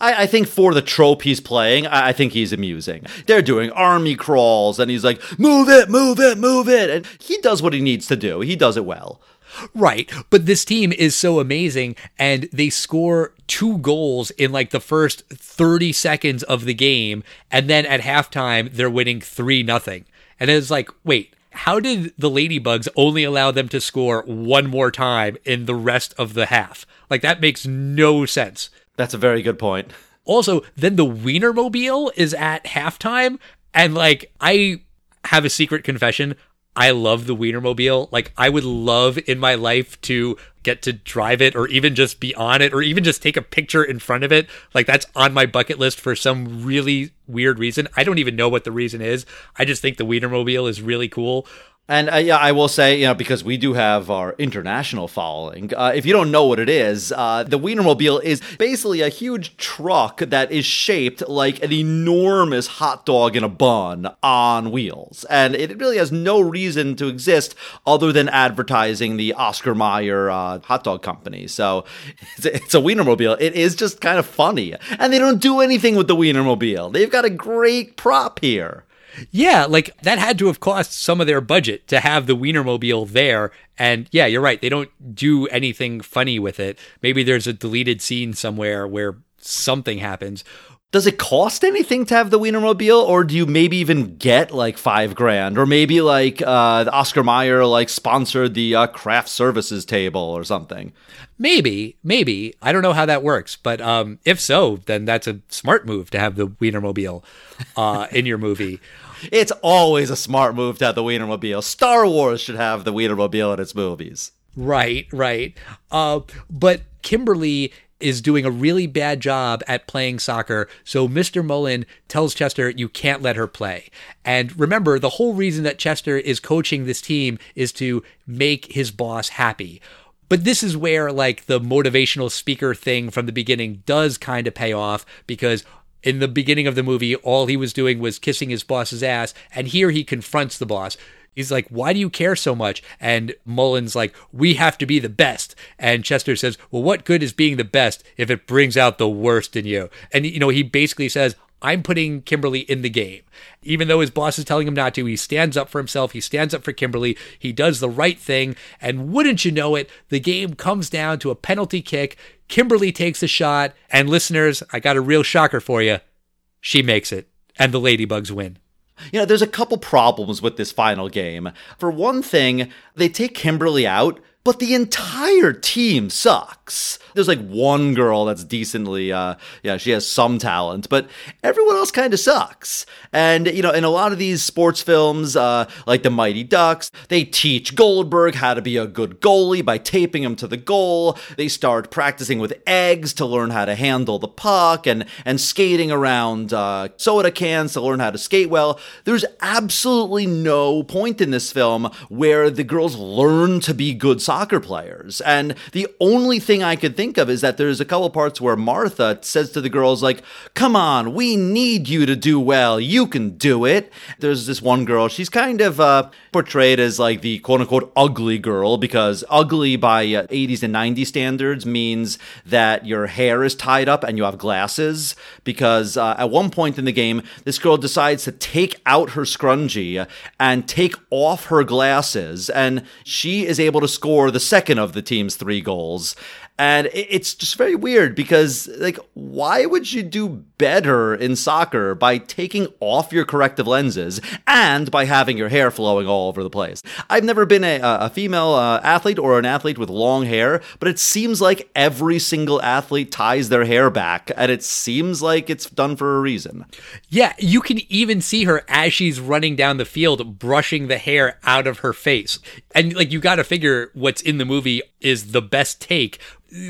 I, I think for the trope he's playing, I, I think he's amusing. They're doing army crawls, and he's like, "Move it, move it, move it," and he does what he needs to do. He does it well. Right. But this team is so amazing and they score two goals in like the first 30 seconds of the game and then at halftime they're winning 3 nothing. And it's like, wait, how did the Ladybugs only allow them to score one more time in the rest of the half? Like that makes no sense. That's a very good point. Also, then the Wienermobile is at halftime, and like I have a secret confession. I love the Wienermobile. Like I would love in my life to get to drive it or even just be on it or even just take a picture in front of it. Like that's on my bucket list for some really weird reason. I don't even know what the reason is. I just think the Wienermobile is really cool. And uh, yeah, I will say, you know, because we do have our international following. Uh, if you don't know what it is, uh, the Wienermobile is basically a huge truck that is shaped like an enormous hot dog in a bun on wheels, and it really has no reason to exist other than advertising the Oscar Mayer uh, hot dog company. So it's it's a Wienermobile. It is just kind of funny, and they don't do anything with the Wienermobile. They've got a great prop here. Yeah, like that had to have cost some of their budget to have the Wienermobile there. And yeah, you're right. They don't do anything funny with it. Maybe there's a deleted scene somewhere where something happens. Does it cost anything to have the Wienermobile, or do you maybe even get like five grand, or maybe like uh, Oscar Mayer like sponsored the uh, craft services table or something? Maybe, maybe. I don't know how that works, but um, if so, then that's a smart move to have the Wienermobile uh, in your movie. It's always a smart move to have the Wienermobile. Star Wars should have the Wienermobile in its movies. Right, right. Uh, but Kimberly is doing a really bad job at playing soccer. So Mr. Mullen tells Chester, you can't let her play. And remember, the whole reason that Chester is coaching this team is to make his boss happy. But this is where, like, the motivational speaker thing from the beginning does kind of pay off because in the beginning of the movie, all he was doing was kissing his boss's ass. And here he confronts the boss. He's like, Why do you care so much? And Mullen's like, We have to be the best. And Chester says, Well, what good is being the best if it brings out the worst in you? And, you know, he basically says, I'm putting Kimberly in the game. Even though his boss is telling him not to, he stands up for himself. He stands up for Kimberly. He does the right thing. And wouldn't you know it, the game comes down to a penalty kick. Kimberly takes a shot. And listeners, I got a real shocker for you. She makes it. And the Ladybugs win. You know, there's a couple problems with this final game. For one thing, they take Kimberly out, but the entire team sucks. There's like one girl that's decently, uh, yeah, she has some talent, but everyone else kind of sucks. And, you know, in a lot of these sports films, uh, like the Mighty Ducks, they teach Goldberg how to be a good goalie by taping him to the goal. They start practicing with eggs to learn how to handle the puck and, and skating around uh, soda cans to learn how to skate well. There's absolutely no point in this film where the girls learn to be good soccer players. And the only thing I could think of is that there's a couple parts where Martha says to the girls, like, come on, we need you to do well. You can do it. There's this one girl, she's kind of uh, portrayed as like the quote unquote ugly girl because ugly by uh, 80s and 90s standards means that your hair is tied up and you have glasses. Because uh, at one point in the game, this girl decides to take out her scrunchie and take off her glasses, and she is able to score the second of the team's three goals. And it's just very weird because, like, why would you do better in soccer by taking off your corrective lenses and by having your hair flowing all over the place? I've never been a, a female uh, athlete or an athlete with long hair, but it seems like every single athlete ties their hair back, and it seems like it's done for a reason. Yeah, you can even see her as she's running down the field, brushing the hair out of her face. And, like, you got to figure what's in the movie is the best take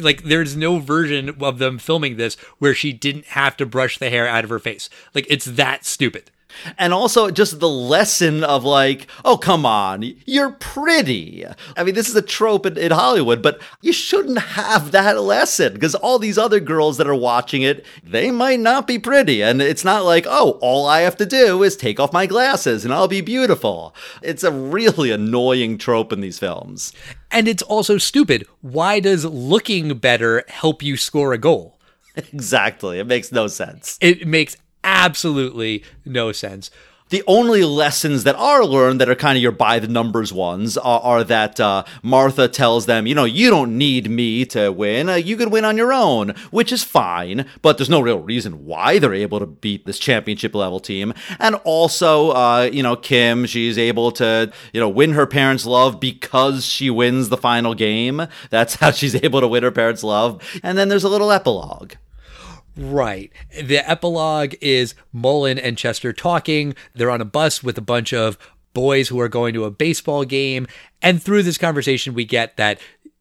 like there's no version of them filming this where she didn't have to brush the hair out of her face. Like it's that stupid. And also just the lesson of like, oh, come on, you're pretty. I mean, this is a trope in, in Hollywood, but you shouldn't have that lesson because all these other girls that are watching it, they might not be pretty. And it's not like, oh, all I have to do is take off my glasses and I'll be beautiful. It's a really annoying trope in these films. And it's also stupid. Why does looking better help you score a goal? Exactly. It makes no sense. It makes absolutely no sense. The only lessons that are learned that are kind of your by the numbers ones are, are that uh, Martha tells them, you know, you don't need me to win. Uh, you could win on your own, which is fine, but there's no real reason why they're able to beat this championship level team. And also, uh, you know, Kim, she's able to, you know, win her parents' love because she wins the final game. That's how she's able to win her parents' love. And then there's a little epilogue. Right. The epilogue is Mullen and Chester talking. They're on a bus with a bunch of boys who are going to a baseball game. And through this conversation, we get that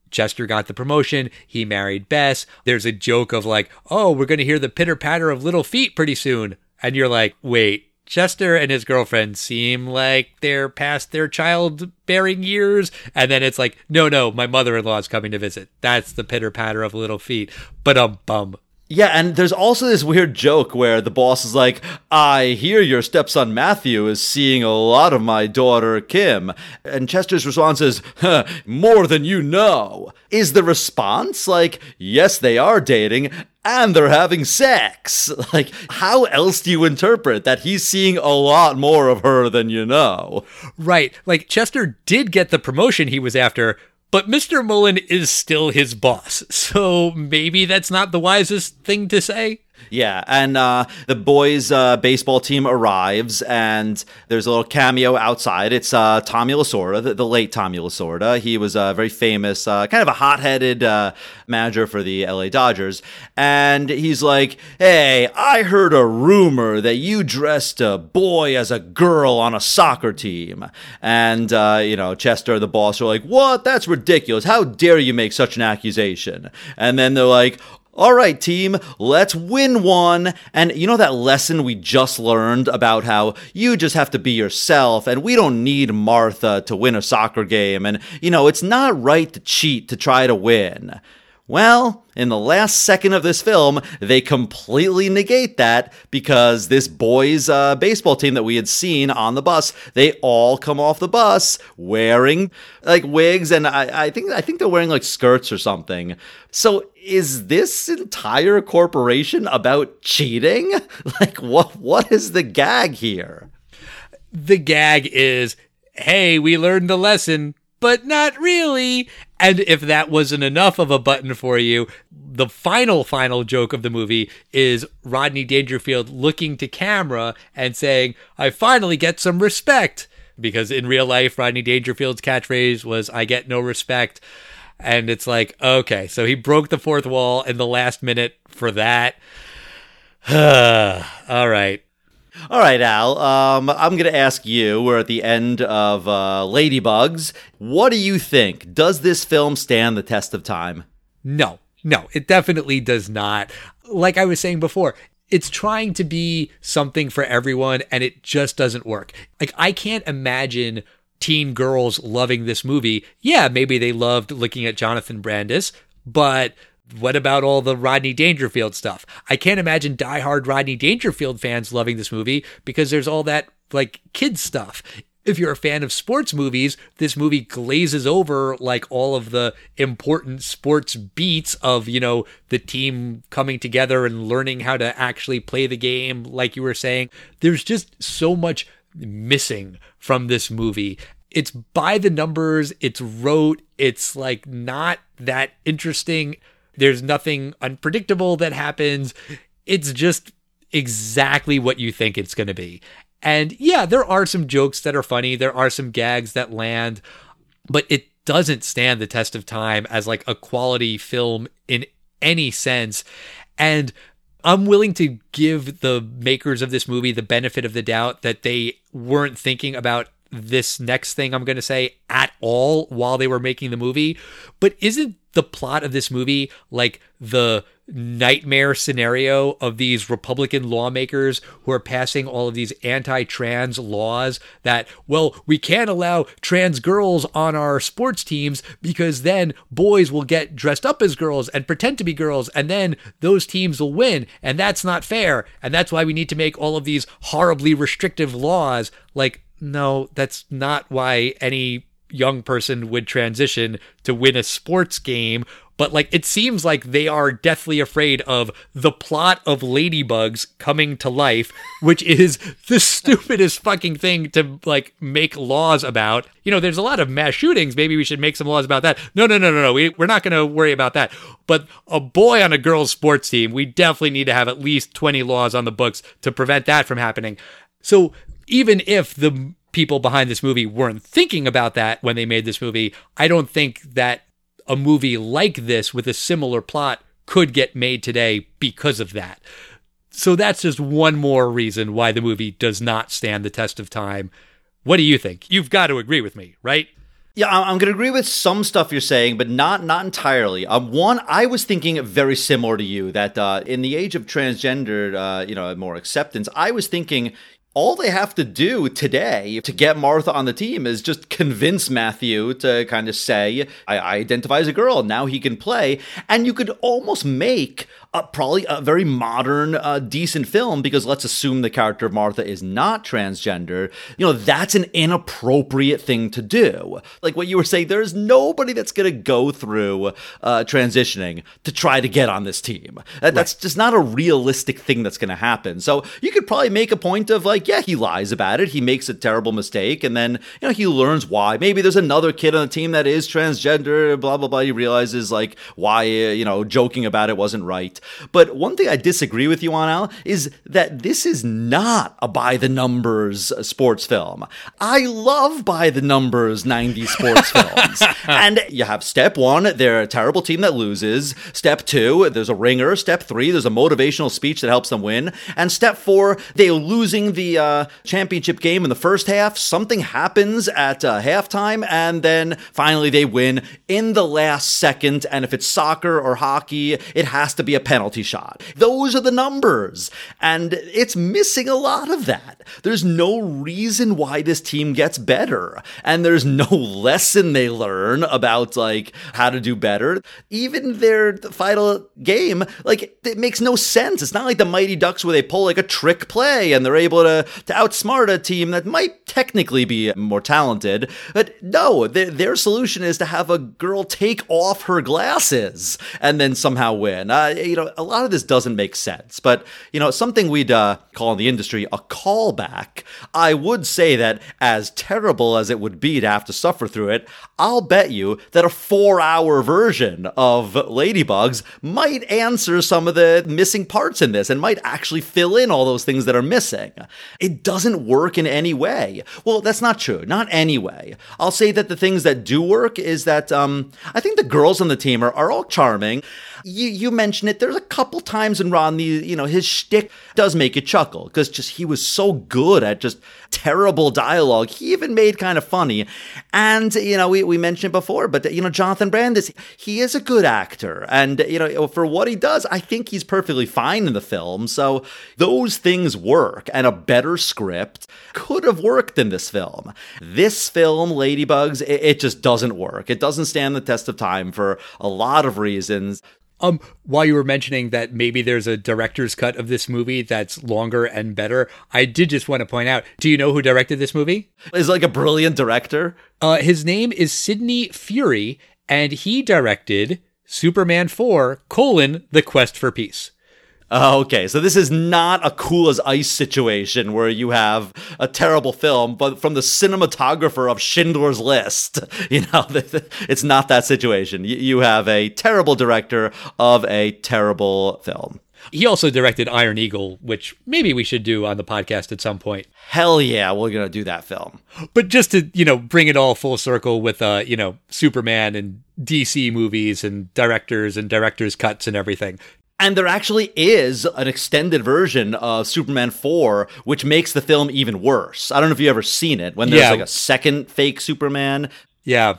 Chester got the promotion. He married Bess. There's a joke of like, oh, we're going to hear the pitter patter of little feet pretty soon. And you're like, wait, Chester and his girlfriend seem like they're past their childbearing years. And then it's like, no, no, my mother in law is coming to visit. That's the pitter patter of little feet. But um bum. Yeah, and there's also this weird joke where the boss is like, I hear your stepson Matthew is seeing a lot of my daughter Kim. And Chester's response is, huh, more than you know. Is the response like, yes, they are dating and they're having sex? Like, how else do you interpret that he's seeing a lot more of her than you know? Right. Like Chester did get the promotion he was after, but Mr. Mullen is still his boss. So maybe that's not the wisest thing to say. Yeah, and uh, the boys' uh, baseball team arrives, and there's a little cameo outside. It's uh, Tommy Lasorda, the, the, late Tommy Lasorda. He was a very famous, uh, kind of a hot-headed uh, manager for the LA Dodgers, and he's like, "Hey, I heard a rumor that you dressed a boy as a girl on a soccer team," and uh, you know, Chester, the boss, are like, "What? That's ridiculous! How dare you make such an accusation?" And then they're like, all right, team, let's win one. And you know that lesson we just learned about how you just have to be yourself and we don't need Martha to win a soccer game. And, you know, it's not right to cheat to try to win. Well, in the last second of this film, they completely negate that because this boys' uh, baseball team that we had seen on the bus, they all come off the bus wearing like wigs, and I, I think I think they're wearing like skirts or something. So, is this entire corporation about cheating? Like, what what is the gag here? The gag is, hey, we learned the lesson but not really. And if that wasn't enough of a button for you, the final, final joke of the movie is Rodney Dangerfield looking to camera and saying, I finally get some respect. Because in real life, Rodney Dangerfield's catchphrase was, I get no respect. And it's like, okay, so he broke the fourth wall in the last minute for that. All right. All right, Al. Um, I'm going to ask you. We're at the end of uh, Ladybugs. What do you think? Does this film stand the test of time? No, no, it definitely does not. Like I was saying before, it's trying to be something for everyone, and it just doesn't work. Like I can't imagine teen girls loving this movie. Yeah, maybe they loved looking at Jonathan Brandis, but what about all the Rodney Dangerfield stuff? I can't imagine diehard Rodney Dangerfield fans loving this movie because there's all that like kids stuff. If you're a fan of sports movies, this movie glazes over like all of the important sports beats of, you know, the team coming together and learning how to actually play the game, like you were saying. There's just so much missing from this movie. It's by the numbers, it's rote, it's like not that interesting there's nothing unpredictable that happens. It's just exactly what you think it's going to be. And yeah, there are some jokes that are funny, there are some gags that land, but it doesn't stand the test of time as like a quality film in any sense. And I'm willing to give the makers of this movie the benefit of the doubt that they weren't thinking about this next thing I'm going to say at all while they were making the movie. But isn't the plot of this movie like the nightmare scenario of these Republican lawmakers who are passing all of these anti trans laws that, well, we can't allow trans girls on our sports teams because then boys will get dressed up as girls and pretend to be girls, and then those teams will win. And that's not fair. And that's why we need to make all of these horribly restrictive laws. Like, no, that's not why any young person would transition to win a sports game but like it seems like they are deathly afraid of the plot of ladybugs coming to life which is the stupidest fucking thing to like make laws about. You know there's a lot of mass shootings. Maybe we should make some laws about that. No no no no no. We, we're not going to worry about that. But a boy on a girls sports team we definitely need to have at least 20 laws on the books to prevent that from happening. So even if the people behind this movie weren't thinking about that when they made this movie, I don't think that a movie like this with a similar plot could get made today because of that. So that's just one more reason why the movie does not stand the test of time. What do you think? You've got to agree with me, right? Yeah, I'm going to agree with some stuff you're saying, but not not entirely. Um, one, I was thinking very similar to you that uh, in the age of transgender, uh, you know, more acceptance, I was thinking all they have to do today to get Martha on the team is just convince Matthew to kind of say, I, I identify as a girl. Now he can play. And you could almost make a, probably a very modern, uh, decent film because let's assume the character of Martha is not transgender. You know, that's an inappropriate thing to do. Like what you were saying, there's nobody that's going to go through uh, transitioning to try to get on this team. That, That's just not a realistic thing that's going to happen. So you could probably make a point of like, yeah, he lies about it. He makes a terrible mistake. And then, you know, he learns why. Maybe there's another kid on the team that is transgender, blah, blah, blah. He realizes like why, uh, you know, joking about it wasn't right. But one thing I disagree with you on, Al, is that this is not a by the numbers sports film. I love by the numbers 90s sports films. And you have step one, they're a terrible team that loses. Step two, there's a ringer. Step three, there's a motivational speech that helps them win. And step four, they're losing the uh, championship game in the first half. Something happens at uh, halftime, and then finally they win in the last second. And if it's soccer or hockey, it has to be a penalty shot. Those are the numbers. And it's missing a lot of that. There's no reason why this team gets better. And there's no lesson they learn about like how to do better. Even their final game, like it makes no sense. It's not like the Mighty Ducks where they pull like a trick play and they're able to, to outsmart a team that might technically be more talented. But no, their, their solution is to have a girl take off her glasses and then somehow win. Uh, you know, a lot of this doesn't make sense. But, you know, something we'd uh, call in the industry a callback. I would say that as terrible as it would be to have to suffer through it, I'll bet you that a four hour version of Ladybugs might answer some of the missing parts in this and might actually fill in all those things that are missing. It doesn't work in any way. Well, that's not true. Not anyway. I'll say that the things that do work is that um, I think the girls on the team are, are all charming. You, you mentioned it. There's a couple times in Rodney, you know, his shtick does make you chuckle because just he was so good at just terrible dialogue. He even made kind of funny. And, you know, we, we mentioned before, but, you know, Jonathan Brandis, he is a good actor. And, you know, oh, for what he does, I think he's perfectly fine in the film. So those things work. And a better script could have worked in this film. This film, Ladybugs, it, it just doesn't work. It doesn't stand the test of time for a lot of reasons. Um, while you were mentioning that maybe there's a director's cut of this movie that's longer and better, I did just want to point out. Do you know who directed this movie? Is like a brilliant director. Uh, his name is Sidney Furie, and he directed Superman 4: colon The Quest for Peace. Oh, okay, so this is not a cool as ice situation where you have a terrible film, but from the cinematographer of Schindler's List. You know, it's not that situation. You have a terrible director of a terrible film. He also directed Iron Eagle, which maybe we should do on the podcast at some point. Hell yeah, we're gonna do that film. But just to you know bring it all full circle with uh you know Superman and DC movies and directors and directors cuts and everything. And there actually is an extended version of Superman 4, which makes the film even worse. I don't know if you've ever seen it, when there's Yeah. like a second fake Superman. Yeah.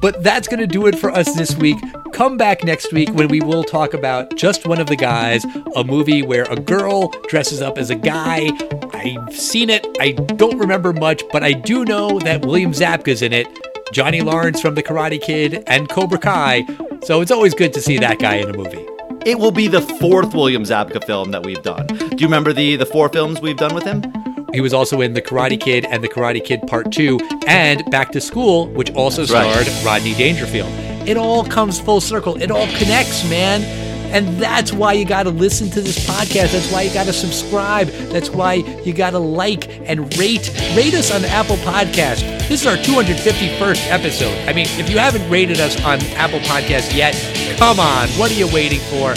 But that's going to do it for us this week. Come back next week when we will talk about Just One of the Guys, a movie where a girl dresses up as a guy. I've seen it. I don't remember much, but I do know that William Zabka's in it, Johnny Lawrence from The Karate Kid, and Cobra Kai. So it's always good to see that guy in a movie. It will be the fourth William Zabka film that we've done. Do you remember the, the four films we've done with him? He was also in The Karate Kid and The Karate Kid Part 2 and Back to School, which also Right. starred Rodney Dangerfield. It all comes full circle. It all connects, man. And that's why you got to listen to this podcast. That's why you got to subscribe. That's why you got to like and rate. Rate us on Apple Podcast. This is our 251st episode. I mean, if you haven't rated us on Apple Podcast yet, come on. What are you waiting for?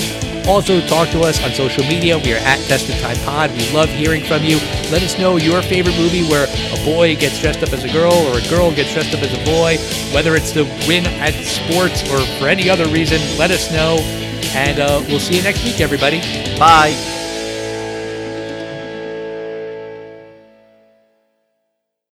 Also, talk to us on social media. We are at Tested Time Pod. We love hearing from you. Let us know your favorite movie where a boy gets dressed up as a girl or a girl gets dressed up as a boy. Whether it's to win at sports or for any other reason, let us know. And uh, we'll see you next week, everybody. Bye.